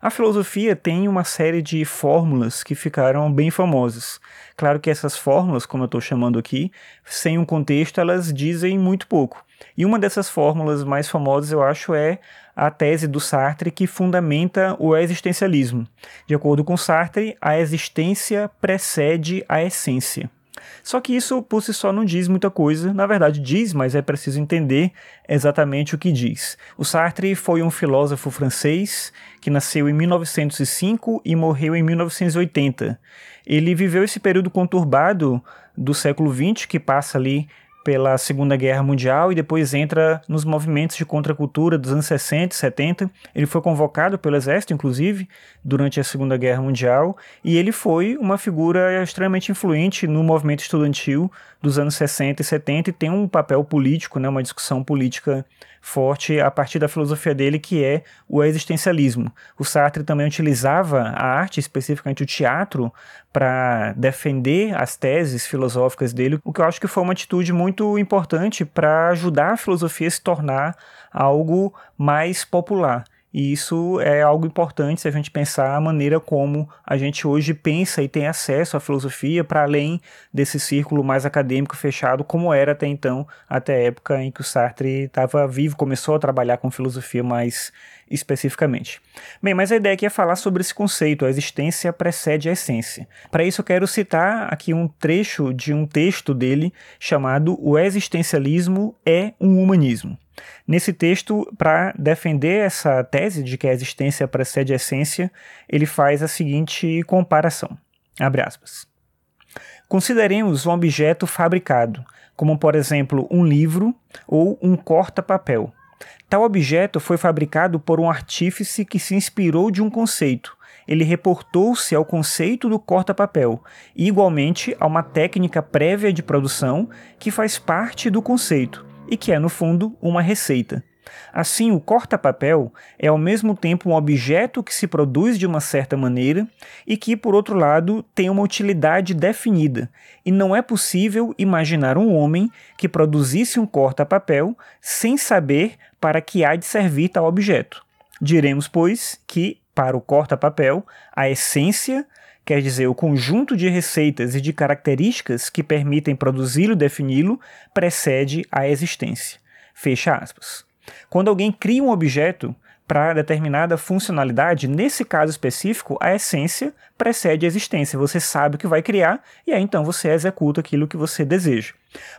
A filosofia tem uma série de fórmulas que ficaram bem famosas. Claro que essas fórmulas, como eu estou chamando aqui, sem um contexto, elas dizem muito pouco. E uma dessas fórmulas mais famosas, eu acho, é a tese do Sartre que fundamenta o existencialismo. De acordo com Sartre, a existência precede a essência. Só que isso por si só não diz muita coisa. Na verdade, diz, mas é preciso entender exatamente o que diz. O Sartre foi um filósofo francês que nasceu em 1905 e morreu em 1980. Ele viveu esse período conturbado do século XX, que passa ali pela Segunda Guerra Mundial e depois entra nos movimentos de contracultura dos anos 60 e 70. Ele foi convocado pelo exército, inclusive, durante a Segunda Guerra Mundial, e ele foi uma figura extremamente influente no movimento estudantil dos anos 60 e 70 e tem um papel político, né, uma discussão política forte a partir da filosofia dele, que é o existencialismo. O Sartre também utilizava a arte, especificamente o teatro, para defender as teses filosóficas dele, o que eu acho que foi uma atitude muito importante para ajudar a filosofia a se tornar algo mais popular. E isso é algo importante se a gente pensar a maneira como a gente hoje pensa e tem acesso à filosofia para além desse círculo mais acadêmico fechado, como era até então, até a época em que o Sartre estava vivo, começou a trabalhar com filosofia mais especificamente. Bem, mas a ideia aqui é falar sobre esse conceito, a existência precede a essência. Para isso eu quero citar aqui um trecho de um texto dele chamado O Existencialismo é um Humanismo. Nesse texto, para defender essa tese de que a existência precede a essência, ele faz a seguinte comparação. Abre aspas. Consideremos um objeto fabricado, como por exemplo um livro ou um corta-papel. Tal objeto foi fabricado por um artífice que se inspirou de um conceito. Ele reportou-se ao conceito do corta-papel e, igualmente, a uma técnica prévia de produção que faz parte do conceito e que é, no fundo, uma receita. Assim, o corta-papel é ao mesmo tempo um objeto que se produz de uma certa maneira e que, por outro lado, tem uma utilidade definida, e não é possível imaginar um homem que produzisse um corta-papel sem saber para que há de servir tal objeto. Diremos, pois, que, para o corta-papel, a essência quer dizer, o conjunto de receitas e de características que permitem produzi-lo e defini-lo, precede a existência. Fecha aspas. Quando alguém cria um objeto, para determinada funcionalidade, nesse caso específico, a essência precede a existência. Você sabe o que vai criar e aí então você executa aquilo que você deseja.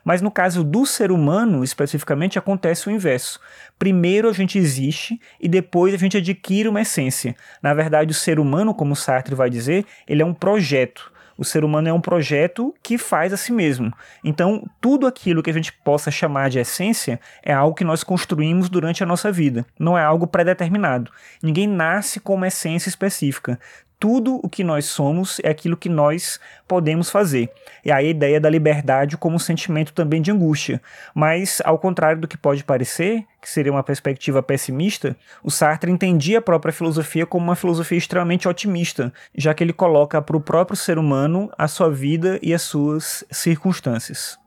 Mas no caso do ser humano, especificamente, acontece o inverso. Primeiro a gente existe e depois a gente adquire uma essência. Na verdade, o ser humano, como Sartre vai dizer, ele é um projeto o ser humano é um projeto que faz a si mesmo. Então, tudo aquilo que a gente possa chamar de essência é algo que nós construímos durante a nossa vida, não é algo pré-determinado. Ninguém nasce com uma essência específica tudo o que nós somos é aquilo que nós podemos fazer. E aí a ideia da liberdade como um sentimento também de angústia. Mas, ao contrário do que pode parecer, que seria uma perspectiva pessimista, o Sartre entendia a própria filosofia como uma filosofia extremamente otimista, já que ele coloca para o próprio ser humano a sua vida e as suas circunstâncias.